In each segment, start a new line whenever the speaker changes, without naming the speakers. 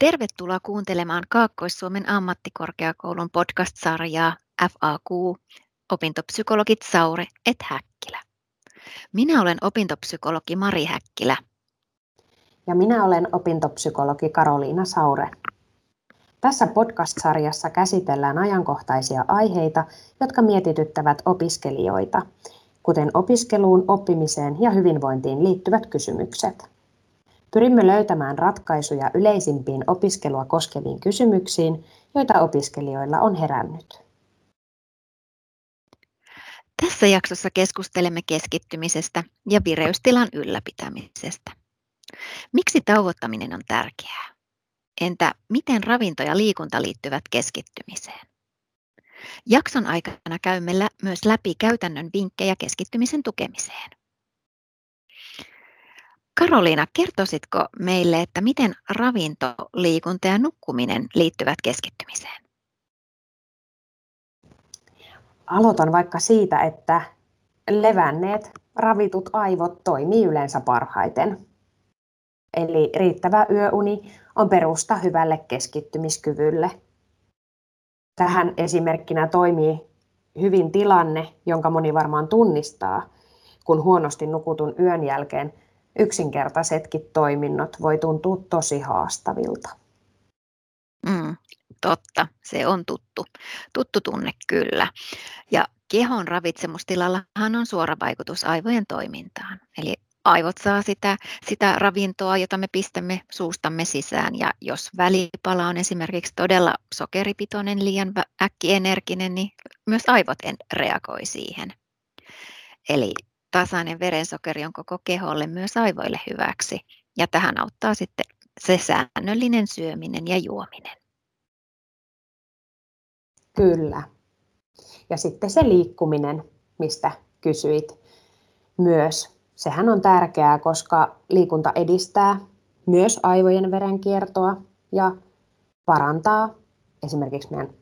Tervetuloa kuuntelemaan Kaakkois-Suomen ammattikorkeakoulun podcast-sarjaa FAQ Opintopsykologit Saure et Häkkilä. Minä olen opintopsykologi Mari Häkkilä.
Ja minä olen opintopsykologi Karoliina Saure. Tässä podcast-sarjassa käsitellään ajankohtaisia aiheita, jotka mietityttävät opiskelijoita, kuten opiskeluun, oppimiseen ja hyvinvointiin liittyvät kysymykset. Pyrimme löytämään ratkaisuja yleisimpiin opiskelua koskeviin kysymyksiin, joita opiskelijoilla on herännyt.
Tässä jaksossa keskustelemme keskittymisestä ja vireystilan ylläpitämisestä. Miksi tauottaminen on tärkeää? Entä miten ravinto ja liikunta liittyvät keskittymiseen? Jakson aikana käymme myös läpi käytännön vinkkejä keskittymisen tukemiseen. Karoliina, kertoisitko meille, että miten ravinto, liikunta ja nukkuminen liittyvät keskittymiseen?
Aloitan vaikka siitä, että levänneet, ravitut aivot toimii yleensä parhaiten. Eli riittävä yöuni on perusta hyvälle keskittymiskyvylle. Tähän esimerkkinä toimii hyvin tilanne, jonka moni varmaan tunnistaa, kun huonosti nukutun yön jälkeen yksinkertaisetkin toiminnot voi tuntua tosi haastavilta.
Mm, totta, se on tuttu. Tuttu tunne kyllä. Ja kehon ravitsemustilallahan on suora vaikutus aivojen toimintaan. Eli aivot saa sitä, sitä ravintoa, jota me pistämme suustamme sisään. Ja jos välipala on esimerkiksi todella sokeripitoinen, liian äkkienerginen, niin myös aivot reagoi siihen. Eli tasainen verensokeri on koko keholle myös aivoille hyväksi. Ja tähän auttaa sitten se säännöllinen syöminen ja juominen.
Kyllä. Ja sitten se liikkuminen, mistä kysyit myös. Sehän on tärkeää, koska liikunta edistää myös aivojen verenkiertoa ja parantaa esimerkiksi meidän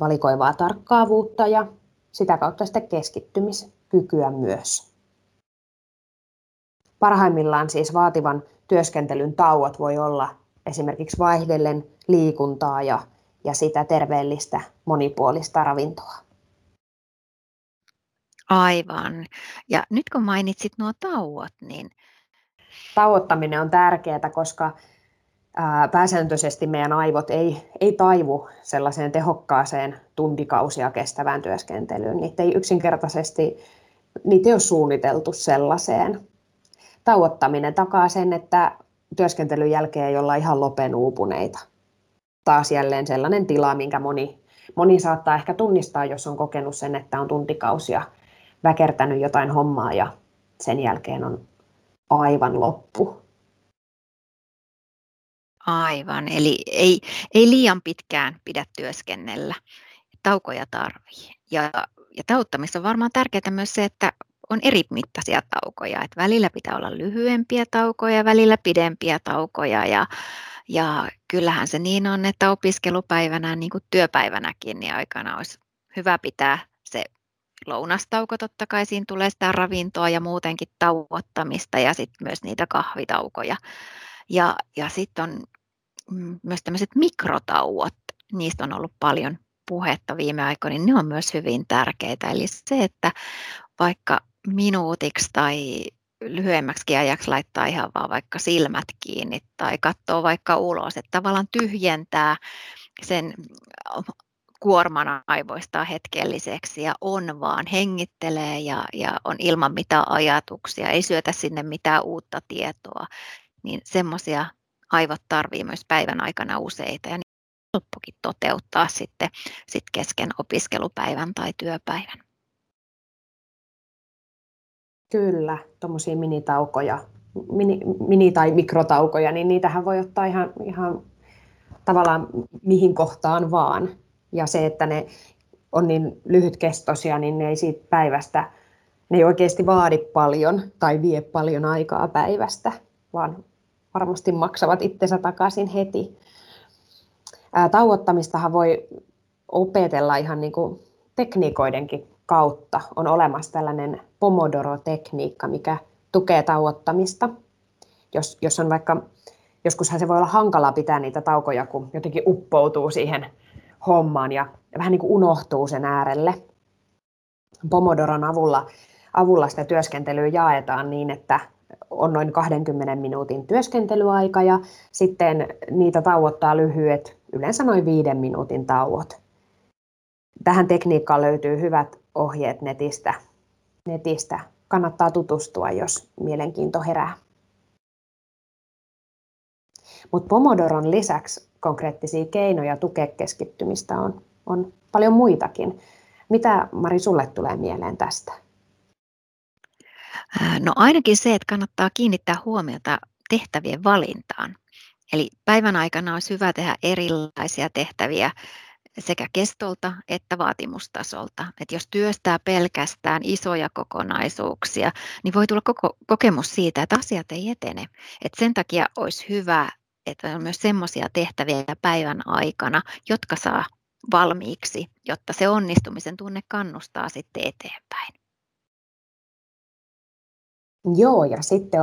valikoivaa tarkkaavuutta ja sitä kautta sitten keskittymiskykyä myös. Parhaimmillaan siis vaativan työskentelyn tauot voi olla esimerkiksi vaihdellen liikuntaa ja, ja sitä terveellistä monipuolista ravintoa.
Aivan. Ja nyt kun mainitsit nuo tauot, niin...
Tauottaminen on tärkeää, koska ää, pääsääntöisesti meidän aivot ei, ei taivu sellaiseen tehokkaaseen tuntikausia kestävään työskentelyyn. Niitä ei yksinkertaisesti niitä ei ole suunniteltu sellaiseen tauottaminen takaa sen, että työskentelyn jälkeen ei olla ihan lopen uupuneita. Taas jälleen sellainen tila, minkä moni, moni saattaa ehkä tunnistaa, jos on kokenut sen, että on tuntikausia väkertänyt jotain hommaa ja sen jälkeen on aivan loppu.
Aivan, eli ei, ei liian pitkään pidä työskennellä. Taukoja tarvii. Ja, ja tauttamissa on varmaan tärkeää myös se, että on eri mittaisia taukoja. Et välillä pitää olla lyhyempiä taukoja, välillä pidempiä taukoja ja, ja kyllähän se niin on, että opiskelupäivänä niin kuin työpäivänäkin niin aikana olisi hyvä pitää se lounastauko totta kai, siinä tulee sitä ravintoa ja muutenkin tauottamista ja sitten myös niitä kahvitaukoja. Ja, ja sitten on myös tämmöiset mikrotauot, niistä on ollut paljon puhetta viime aikoina, niin ne on myös hyvin tärkeitä. Eli se, että vaikka minuutiksi tai lyhyemmäksi ajaksi laittaa ihan vaan vaikka silmät kiinni tai katsoo vaikka ulos, että tavallaan tyhjentää sen kuorman aivoista hetkelliseksi ja on vaan, hengittelee ja, ja on ilman mitään ajatuksia, ei syötä sinne mitään uutta tietoa, niin semmoisia aivot tarvii myös päivän aikana useita ja niin helppokin toteuttaa sitten sit kesken opiskelupäivän tai työpäivän.
Kyllä, tuommoisia minitaukoja, mini, mini- tai mikrotaukoja, niin niitähän voi ottaa ihan, ihan tavallaan mihin kohtaan vaan. Ja se, että ne on niin lyhytkestoisia, niin ne ei siitä päivästä, ne ei oikeasti vaadi paljon tai vie paljon aikaa päivästä, vaan varmasti maksavat itsensä takaisin heti. Ää, tauottamistahan voi opetella ihan niin kuin tekniikoidenkin kautta on olemassa tällainen Pomodoro-tekniikka, mikä tukee tauottamista. Jos, jos on vaikka joskushan se voi olla hankalaa pitää niitä taukoja, kun jotenkin uppoutuu siihen hommaan ja vähän niin kuin unohtuu sen äärelle. Pomodoron avulla, avulla sitä työskentelyä jaetaan niin, että on noin 20 minuutin työskentelyaika ja sitten niitä tauottaa lyhyet, yleensä noin viiden minuutin tauot. Tähän tekniikkaan löytyy hyvät ohjeet netistä. netistä. Kannattaa tutustua, jos mielenkiinto herää. Mutta Pomodoron lisäksi konkreettisia keinoja tukea keskittymistä on, on paljon muitakin. Mitä Mari sulle tulee mieleen tästä?
No ainakin se, että kannattaa kiinnittää huomiota tehtävien valintaan. Eli päivän aikana olisi hyvä tehdä erilaisia tehtäviä sekä kestolta että vaatimustasolta. Et jos työstää pelkästään isoja kokonaisuuksia, niin voi tulla koko, kokemus siitä, että asiat ei etene. Et sen takia olisi hyvä, että on myös sellaisia tehtäviä päivän aikana, jotka saa valmiiksi, jotta se onnistumisen tunne kannustaa sitten eteenpäin.
Joo, ja sitten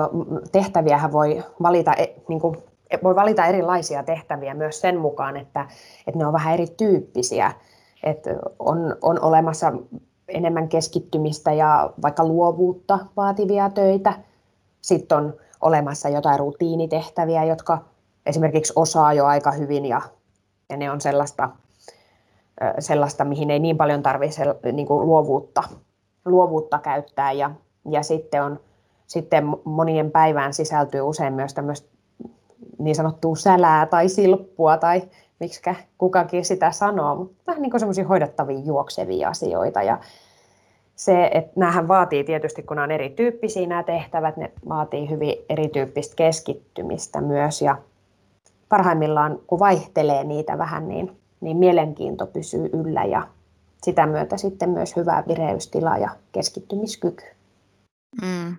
tehtäviähän voi valita, e, niin kuin, voi valita erilaisia tehtäviä myös sen mukaan, että, että ne on vähän erityyppisiä. Että on, on olemassa enemmän keskittymistä ja vaikka luovuutta vaativia töitä. Sitten on olemassa jotain rutiinitehtäviä, jotka esimerkiksi osaa jo aika hyvin ja, ja ne on sellaista, sellaista, mihin ei niin paljon tarvitse niin luovuutta, luovuutta käyttää. Ja, ja sitten on sitten monien päivään sisältyy usein myös tämmöistä niin sanottua sälää tai silppua tai miksi kukakin sitä sanoo, mutta vähän niin semmoisia hoidettavia juoksevia asioita. Ja se, että näähän vaatii tietysti, kun on erityyppisiä nämä tehtävät, ne vaatii hyvin erityyppistä keskittymistä myös ja parhaimmillaan kun vaihtelee niitä vähän, niin, niin mielenkiinto pysyy yllä ja sitä myötä sitten myös hyvä vireystila ja keskittymiskyky.
Mm,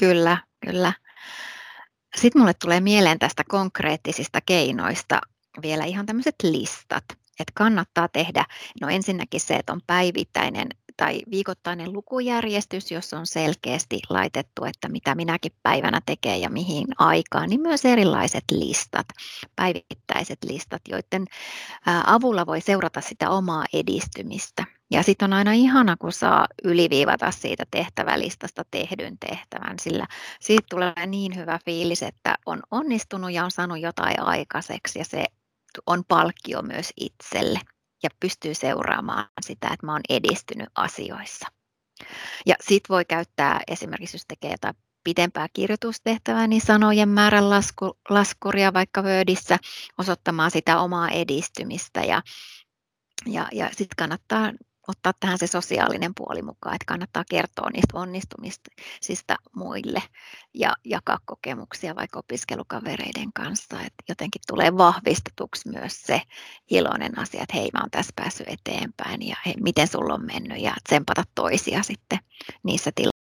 Kyllä, kyllä. Sitten mulle tulee mieleen tästä konkreettisista keinoista vielä ihan tämmöiset listat, että kannattaa tehdä, no ensinnäkin se, että on päivittäinen tai viikoittainen lukujärjestys, jossa on selkeästi laitettu, että mitä minäkin päivänä tekee ja mihin aikaan, niin myös erilaiset listat, päivittäiset listat, joiden avulla voi seurata sitä omaa edistymistä. Ja sitten on aina ihana, kun saa yliviivata siitä tehtävälistasta tehdyn tehtävän, sillä siitä tulee niin hyvä fiilis, että on onnistunut ja on saanut jotain aikaiseksi ja se on palkkio myös itselle ja pystyy seuraamaan sitä, että mä oon edistynyt asioissa. Ja sit voi käyttää esimerkiksi, jos tekee jotain pidempää kirjoitustehtävää, niin sanojen määrän lasku, laskuria vaikka Wordissä osoittamaan sitä omaa edistymistä ja ja, ja sitten kannattaa ottaa tähän se sosiaalinen puoli mukaan, että kannattaa kertoa niistä onnistumisista muille ja jakaa kokemuksia vaikka opiskelukavereiden kanssa, että jotenkin tulee vahvistetuksi myös se iloinen asia, että hei mä oon tässä päässyt eteenpäin ja hei, miten sulla on mennyt ja tsempata toisia sitten niissä tilanteissa.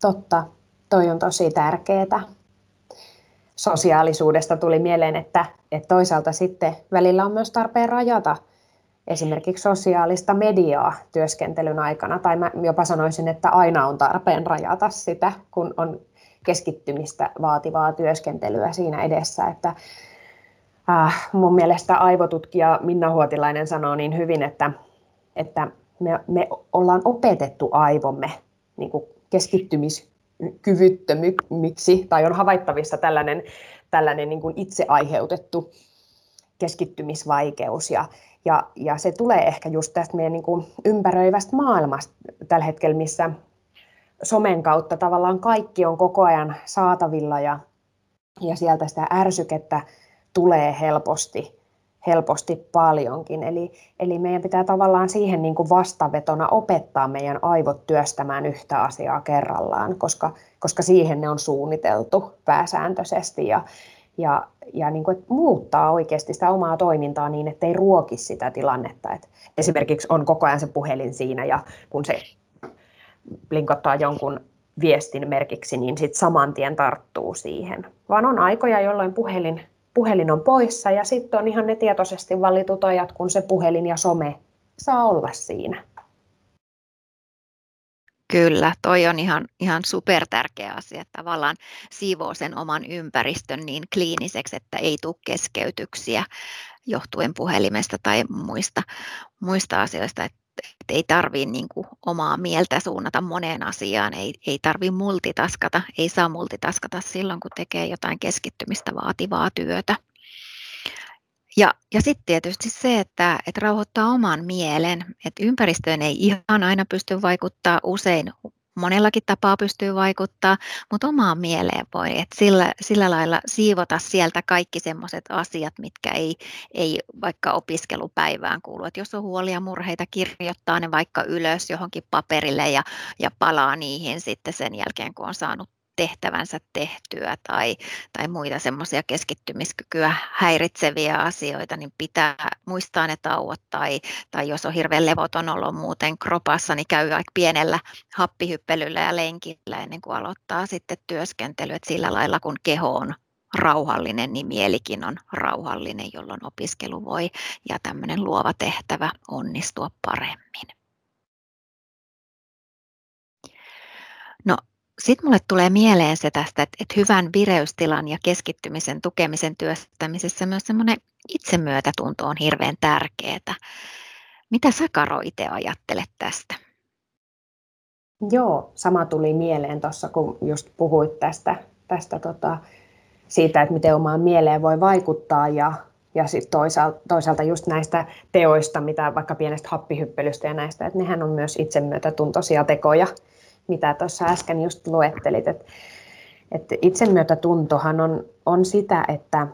Totta, toi on tosi tärkeää sosiaalisuudesta tuli mieleen, että, että toisaalta sitten välillä on myös tarpeen rajata esimerkiksi sosiaalista mediaa työskentelyn aikana, tai mä jopa sanoisin, että aina on tarpeen rajata sitä, kun on keskittymistä vaativaa työskentelyä siinä edessä, että äh, mun mielestä aivotutkija Minna Huotilainen sanoo niin hyvin, että, että me, me ollaan opetettu aivomme niin kuin keskittymiskyvyttömyksi, tai on havaittavissa tällainen, tällainen niin kuin itse aiheutettu keskittymisvaikeus, ja, ja, ja se tulee ehkä just tästä meidän niin kuin ympäröivästä maailmasta tällä hetkellä, missä somen kautta tavallaan kaikki on koko ajan saatavilla ja, ja sieltä sitä ärsykettä tulee helposti, helposti paljonkin. Eli, eli meidän pitää tavallaan siihen niin kuin vastavetona opettaa meidän aivot työstämään yhtä asiaa kerrallaan, koska, koska siihen ne on suunniteltu pääsääntöisesti. Ja, ja, ja niin kuin, että muuttaa oikeasti sitä omaa toimintaa niin, että ei ruoki sitä tilannetta. Et esimerkiksi on koko ajan se puhelin siinä ja kun se blinkottaa jonkun viestin merkiksi, niin sitten saman tien tarttuu siihen. Vaan on aikoja, jolloin puhelin, puhelin on poissa ja sitten on ihan ne tietoisesti valitut ajat, kun se puhelin ja some saa olla siinä.
Kyllä, toi on ihan, ihan super tärkeä asia, että tavallaan siivoo sen oman ympäristön niin kliiniseksi, että ei tule keskeytyksiä johtuen puhelimesta tai muista, muista asioista, että että ei tarvitse niin omaa mieltä suunnata moneen asiaan, ei, ei tarvitse multitaskata, ei saa multitaskata silloin, kun tekee jotain keskittymistä vaativaa työtä. Ja, ja sitten tietysti se, että, että rauhoittaa oman mielen, että ympäristöön ei ihan aina pysty vaikuttaa, usein monellakin tapaa pystyy vaikuttaa, mutta omaan mieleen voi, että sillä, sillä lailla siivota sieltä kaikki sellaiset asiat, mitkä ei, ei vaikka opiskelupäivään kuulu. Että jos on huolia murheita, kirjoittaa ne vaikka ylös johonkin paperille ja, ja palaa niihin sitten sen jälkeen, kun on saanut tehtävänsä tehtyä tai, tai muita semmoisia keskittymiskykyä häiritseviä asioita, niin pitää muistaa ne tauot tai, tai jos on hirveän levoton olo muuten kropassa, niin käy aika pienellä happihyppelyllä ja lenkillä ennen kuin aloittaa sitten työskentely, että sillä lailla kun keho on rauhallinen, niin mielikin on rauhallinen, jolloin opiskelu voi ja tämmöinen luova tehtävä onnistua paremmin. No sitten mulle tulee mieleen se tästä, että, että hyvän vireystilan ja keskittymisen tukemisen työstämisessä myös semmoinen itsemyötätunto on hirveän tärkeää. Mitä sä Karo itse ajattelet tästä?
Joo, sama tuli mieleen tuossa, kun just puhuit tästä, tästä tota, siitä, että miten omaan mieleen voi vaikuttaa ja, ja sit toisaalta, toisaalta just näistä teoista, mitä vaikka pienestä happihyppelystä ja näistä, että nehän on myös itsemyötätuntoisia tekoja, mitä tuossa äsken just luettelit. Että että itsemyötätuntohan on, on sitä, että,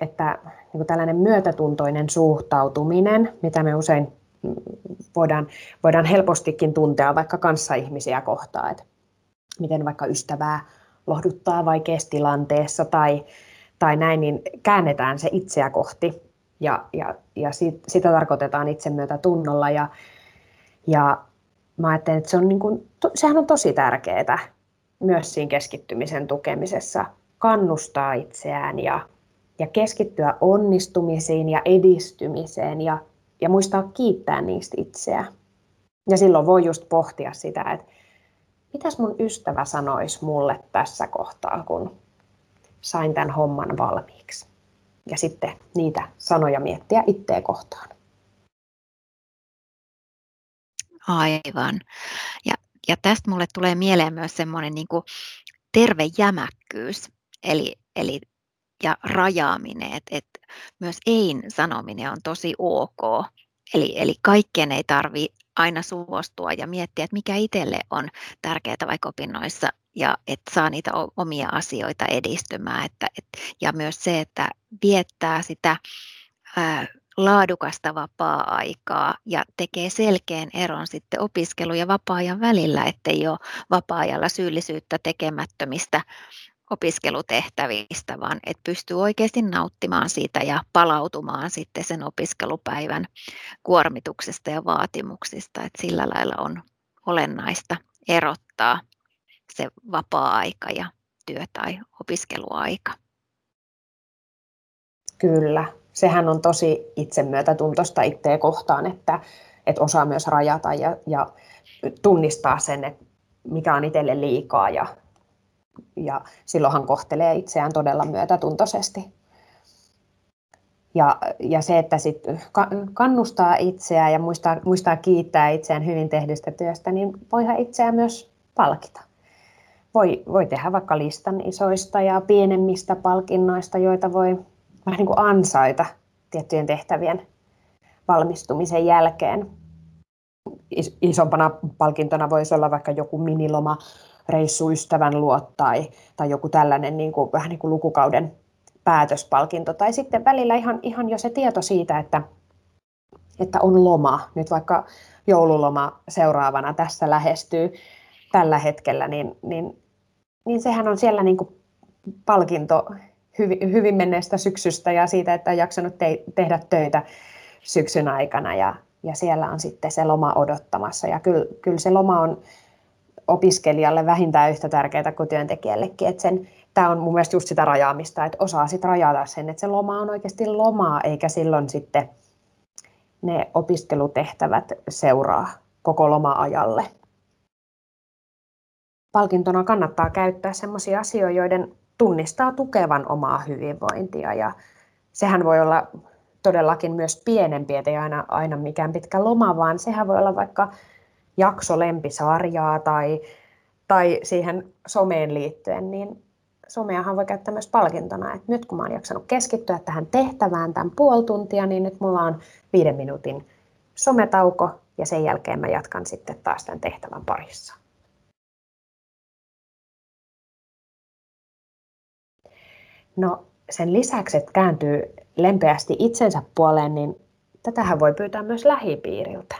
että niin tällainen myötätuntoinen suhtautuminen, mitä me usein voidaan, voidaan helpostikin tuntea vaikka kanssaihmisiä kohtaan, että miten vaikka ystävää lohduttaa vaikeassa tilanteessa tai, tai näin, niin käännetään se itseä kohti ja, ja, ja sit, sitä tarkoitetaan itsemyötätunnolla ja, ja mä ajattelen, että se on niin kuin, sehän on tosi tärkeää myös siinä keskittymisen tukemisessa, kannustaa itseään ja, ja keskittyä onnistumisiin ja edistymiseen ja, ja muistaa kiittää niistä itseä. Ja silloin voi just pohtia sitä, että mitäs mun ystävä sanoisi mulle tässä kohtaa, kun sain tämän homman valmiiksi. Ja sitten niitä sanoja miettiä itseä kohtaan.
Aivan. Ja, ja tästä mulle tulee mieleen myös semmoinen niin terve jämäkkyys, eli, eli ja rajaaminen, että et myös ein sanominen on tosi ok. Eli, eli kaikkeen ei tarvi aina suostua ja miettiä, että mikä itselle on tärkeää vaikka opinnoissa ja että saa niitä omia asioita edistymään. Että, et, ja myös se, että viettää sitä ää, laadukasta vapaa-aikaa ja tekee selkeän eron sitten opiskelu- ja vapaa-ajan välillä, ettei ole vapaa-ajalla syyllisyyttä tekemättömistä opiskelutehtävistä, vaan että pystyy oikeasti nauttimaan siitä ja palautumaan sitten sen opiskelupäivän kuormituksesta ja vaatimuksista. Että sillä lailla on olennaista erottaa se vapaa-aika ja työ- tai opiskeluaika.
Kyllä, sehän on tosi itsemyötätuntoista itseä kohtaan, että, että osaa myös rajata ja, ja tunnistaa sen, että mikä on itselle liikaa ja, ja silloinhan kohtelee itseään todella myötätuntoisesti. Ja, ja se, että sit kannustaa itseään ja muistaa, muistaa kiittää itseään hyvin tehdystä työstä, niin voihan itseään myös palkita. Voi, voi tehdä vaikka listan isoista ja pienemmistä palkinnoista, joita voi vähän niin kuin ansaita tiettyjen tehtävien valmistumisen jälkeen. Isompana palkintona voisi olla vaikka joku miniloma reissu ystävän luo tai, tai joku tällainen niin kuin, vähän niin kuin lukukauden päätöspalkinto. Tai sitten välillä ihan, ihan jo se tieto siitä, että, että on loma. Nyt vaikka joululoma seuraavana tässä lähestyy tällä hetkellä, niin, niin, niin sehän on siellä niin kuin palkinto hyvin, hyvin menneestä syksystä ja siitä, että on jaksanut te- tehdä töitä syksyn aikana ja, ja siellä on sitten se loma odottamassa. Ja kyllä, kyllä se loma on opiskelijalle vähintään yhtä tärkeää kuin työntekijällekin. Että sen, tämä on mun mielestä just sitä rajaamista, että osaa sitten rajata sen, että se loma on oikeasti lomaa, eikä silloin sitten ne opiskelutehtävät seuraa koko loma-ajalle. palkintona kannattaa käyttää sellaisia asioita, joiden tunnistaa tukevan omaa hyvinvointia. Ja sehän voi olla todellakin myös pienempi, ettei aina, aina mikään pitkä loma, vaan sehän voi olla vaikka jakso lempisarjaa tai, tai siihen someen liittyen, niin someahan voi käyttää myös palkintona, että nyt kun mä oon jaksanut keskittyä tähän tehtävään tämän puoli tuntia, niin nyt mulla on viiden minuutin sometauko ja sen jälkeen mä jatkan sitten taas tämän tehtävän parissa. No sen lisäksi, että kääntyy lempeästi itsensä puoleen, niin tätähän voi pyytää myös lähipiiriltä.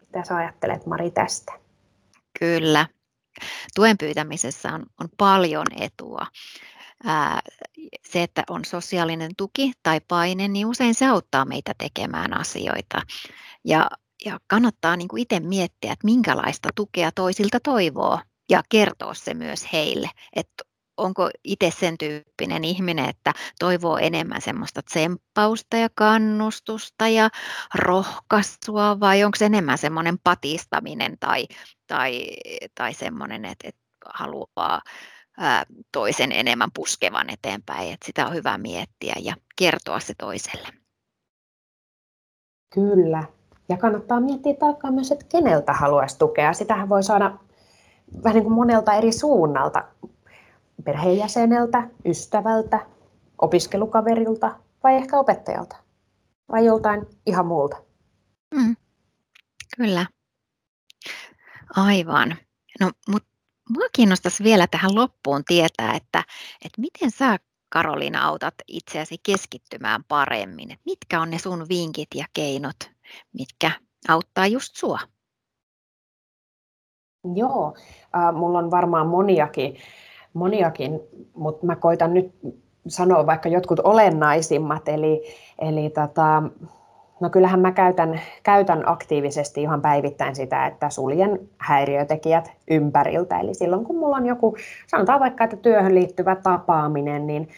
Mitä sä ajattelet Mari tästä?
Kyllä. Tuen pyytämisessä on, on paljon etua. Ää, se, että on sosiaalinen tuki tai paine, niin usein se auttaa meitä tekemään asioita. Ja, ja kannattaa niin kuin itse miettiä, että minkälaista tukea toisilta toivoo ja kertoa se myös heille, että onko itse sen tyyppinen ihminen, että toivoo enemmän semmoista tsemppausta ja kannustusta ja rohkaisua vai onko se enemmän semmoinen patistaminen tai, tai, tai semmoinen, että, että haluaa toisen enemmän puskevan eteenpäin. Että sitä on hyvä miettiä ja kertoa se toiselle.
Kyllä. Ja kannattaa miettiä tarkkaan myös, että keneltä haluaisi tukea. Sitähän voi saada vähän niin kuin monelta eri suunnalta perheenjäseneltä, ystävältä, opiskelukaverilta vai ehkä opettajalta vai joltain ihan muulta. Mm,
kyllä. Aivan. No, mutta minua kiinnostaisi vielä tähän loppuun tietää, että, että miten sä Karoliina autat itseäsi keskittymään paremmin. Et mitkä on ne sun vinkit ja keinot, mitkä auttaa just sua?
Joo, äh, mulla on varmaan moniakin moniakin, mutta mä koitan nyt sanoa vaikka jotkut olennaisimmat, eli, eli tota, no kyllähän mä käytän, käytän aktiivisesti ihan päivittäin sitä, että suljen häiriötekijät ympäriltä, eli silloin kun mulla on joku, sanotaan vaikka, että työhön liittyvä tapaaminen, niin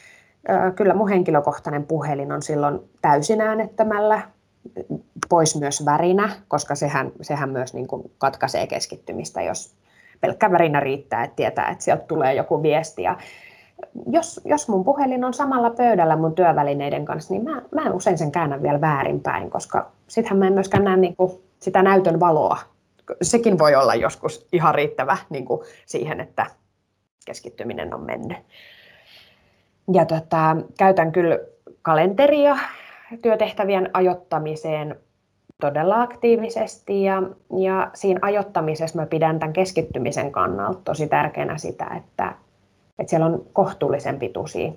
ö, kyllä mun henkilökohtainen puhelin on silloin täysin äänettömällä, pois myös värinä, koska sehän, sehän myös niin kuin katkaisee keskittymistä, jos, pelkkä värinä riittää, että tietää, että sieltä tulee joku viesti. Ja jos, jos mun puhelin on samalla pöydällä mun työvälineiden kanssa, niin mä, mä en usein sen käännä vielä väärinpäin, koska sittenhän mä en myöskään näe niin kuin sitä näytön valoa. Sekin voi olla joskus ihan riittävä niin kuin siihen, että keskittyminen on mennyt. Ja tota, käytän kyllä kalenteria työtehtävien ajottamiseen todella aktiivisesti ja, ja siinä ajottamisessa mä pidän tämän keskittymisen kannalta tosi tärkeänä sitä, että, että siellä on kohtuullisen pituisia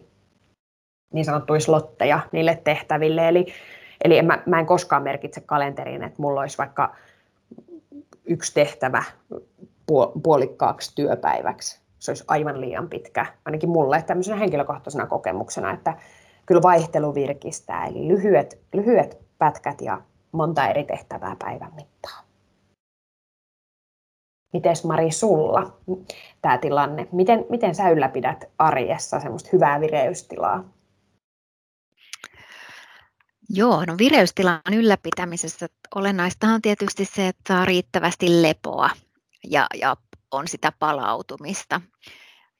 niin sanottuja slotteja niille tehtäville. Eli, eli en, mä, mä en koskaan merkitse kalenteriin, että mulla olisi vaikka yksi tehtävä puolikkaaksi työpäiväksi. Se olisi aivan liian pitkä, ainakin mulle tämmöisenä henkilökohtaisena kokemuksena, että kyllä vaihtelu virkistää, eli lyhyet, lyhyet pätkät ja monta eri tehtävää päivän mittaan. Mites Mari sulla tämä tilanne? Miten, miten sä ylläpidät arjessa semmoista hyvää vireystilaa?
Joo, no vireystilan ylläpitämisessä olennaista on tietysti se, että on riittävästi lepoa ja, ja on sitä palautumista.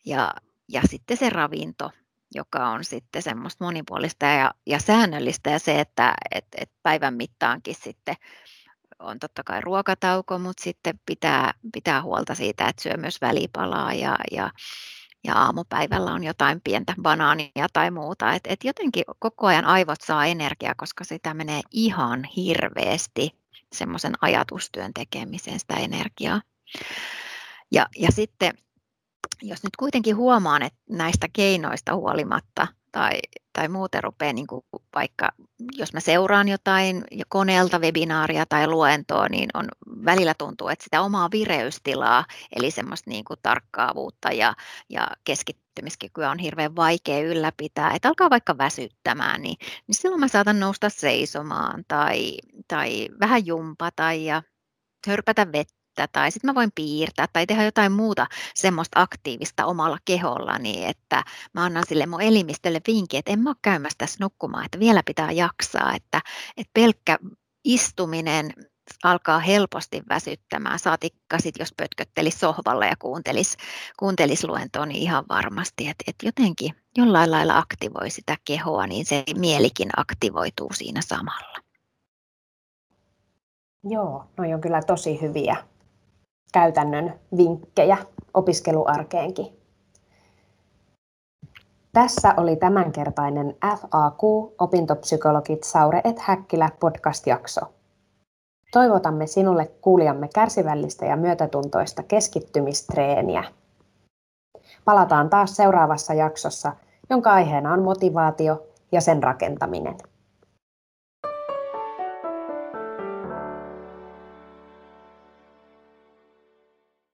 Ja, ja sitten se ravinto, joka on sitten semmoista monipuolista ja, ja säännöllistä ja se, että et, et päivän mittaankin sitten on totta kai ruokatauko, mutta sitten pitää, pitää huolta siitä, että syö myös välipalaa ja, ja, ja aamupäivällä on jotain pientä banaania tai muuta. Et, et jotenkin koko ajan aivot saa energiaa, koska sitä menee ihan hirveästi semmoisen ajatustyön tekemiseen sitä energiaa. Ja, ja sitten jos nyt kuitenkin huomaan, että näistä keinoista huolimatta tai, tai muuten rupeaa niin kuin vaikka, jos mä seuraan jotain koneelta webinaaria tai luentoa, niin on, välillä tuntuu, että sitä omaa vireystilaa, eli semmoista niin kuin tarkkaavuutta ja, ja keskittymiskykyä on hirveän vaikea ylläpitää, että alkaa vaikka väsyttämään, niin, niin silloin mä saatan nousta seisomaan tai, tai vähän jumpata ja hörpätä vettä sitä, tai sitten mä voin piirtää tai tehdä jotain muuta semmoista aktiivista omalla kehollani, että mä annan sille mun elimistölle vinkki, että en mä ole käymässä tässä nukkumaan, että vielä pitää jaksaa, että, että pelkkä istuminen alkaa helposti väsyttämään. Saatikka sit, jos pötköttelisi sohvalla ja kuuntelisi, kuuntelisi luentoa, niin ihan varmasti, että et jotenkin jollain lailla aktivoi sitä kehoa, niin se mielikin aktivoituu siinä samalla.
Joo, no on kyllä tosi hyviä käytännön vinkkejä opiskeluarkeenkin. Tässä oli tämänkertainen FAQ Opintopsykologit Saure et Häkkilä podcast-jakso. Toivotamme sinulle kuulijamme kärsivällistä ja myötätuntoista keskittymistreeniä. Palataan taas seuraavassa jaksossa, jonka aiheena on motivaatio ja sen rakentaminen.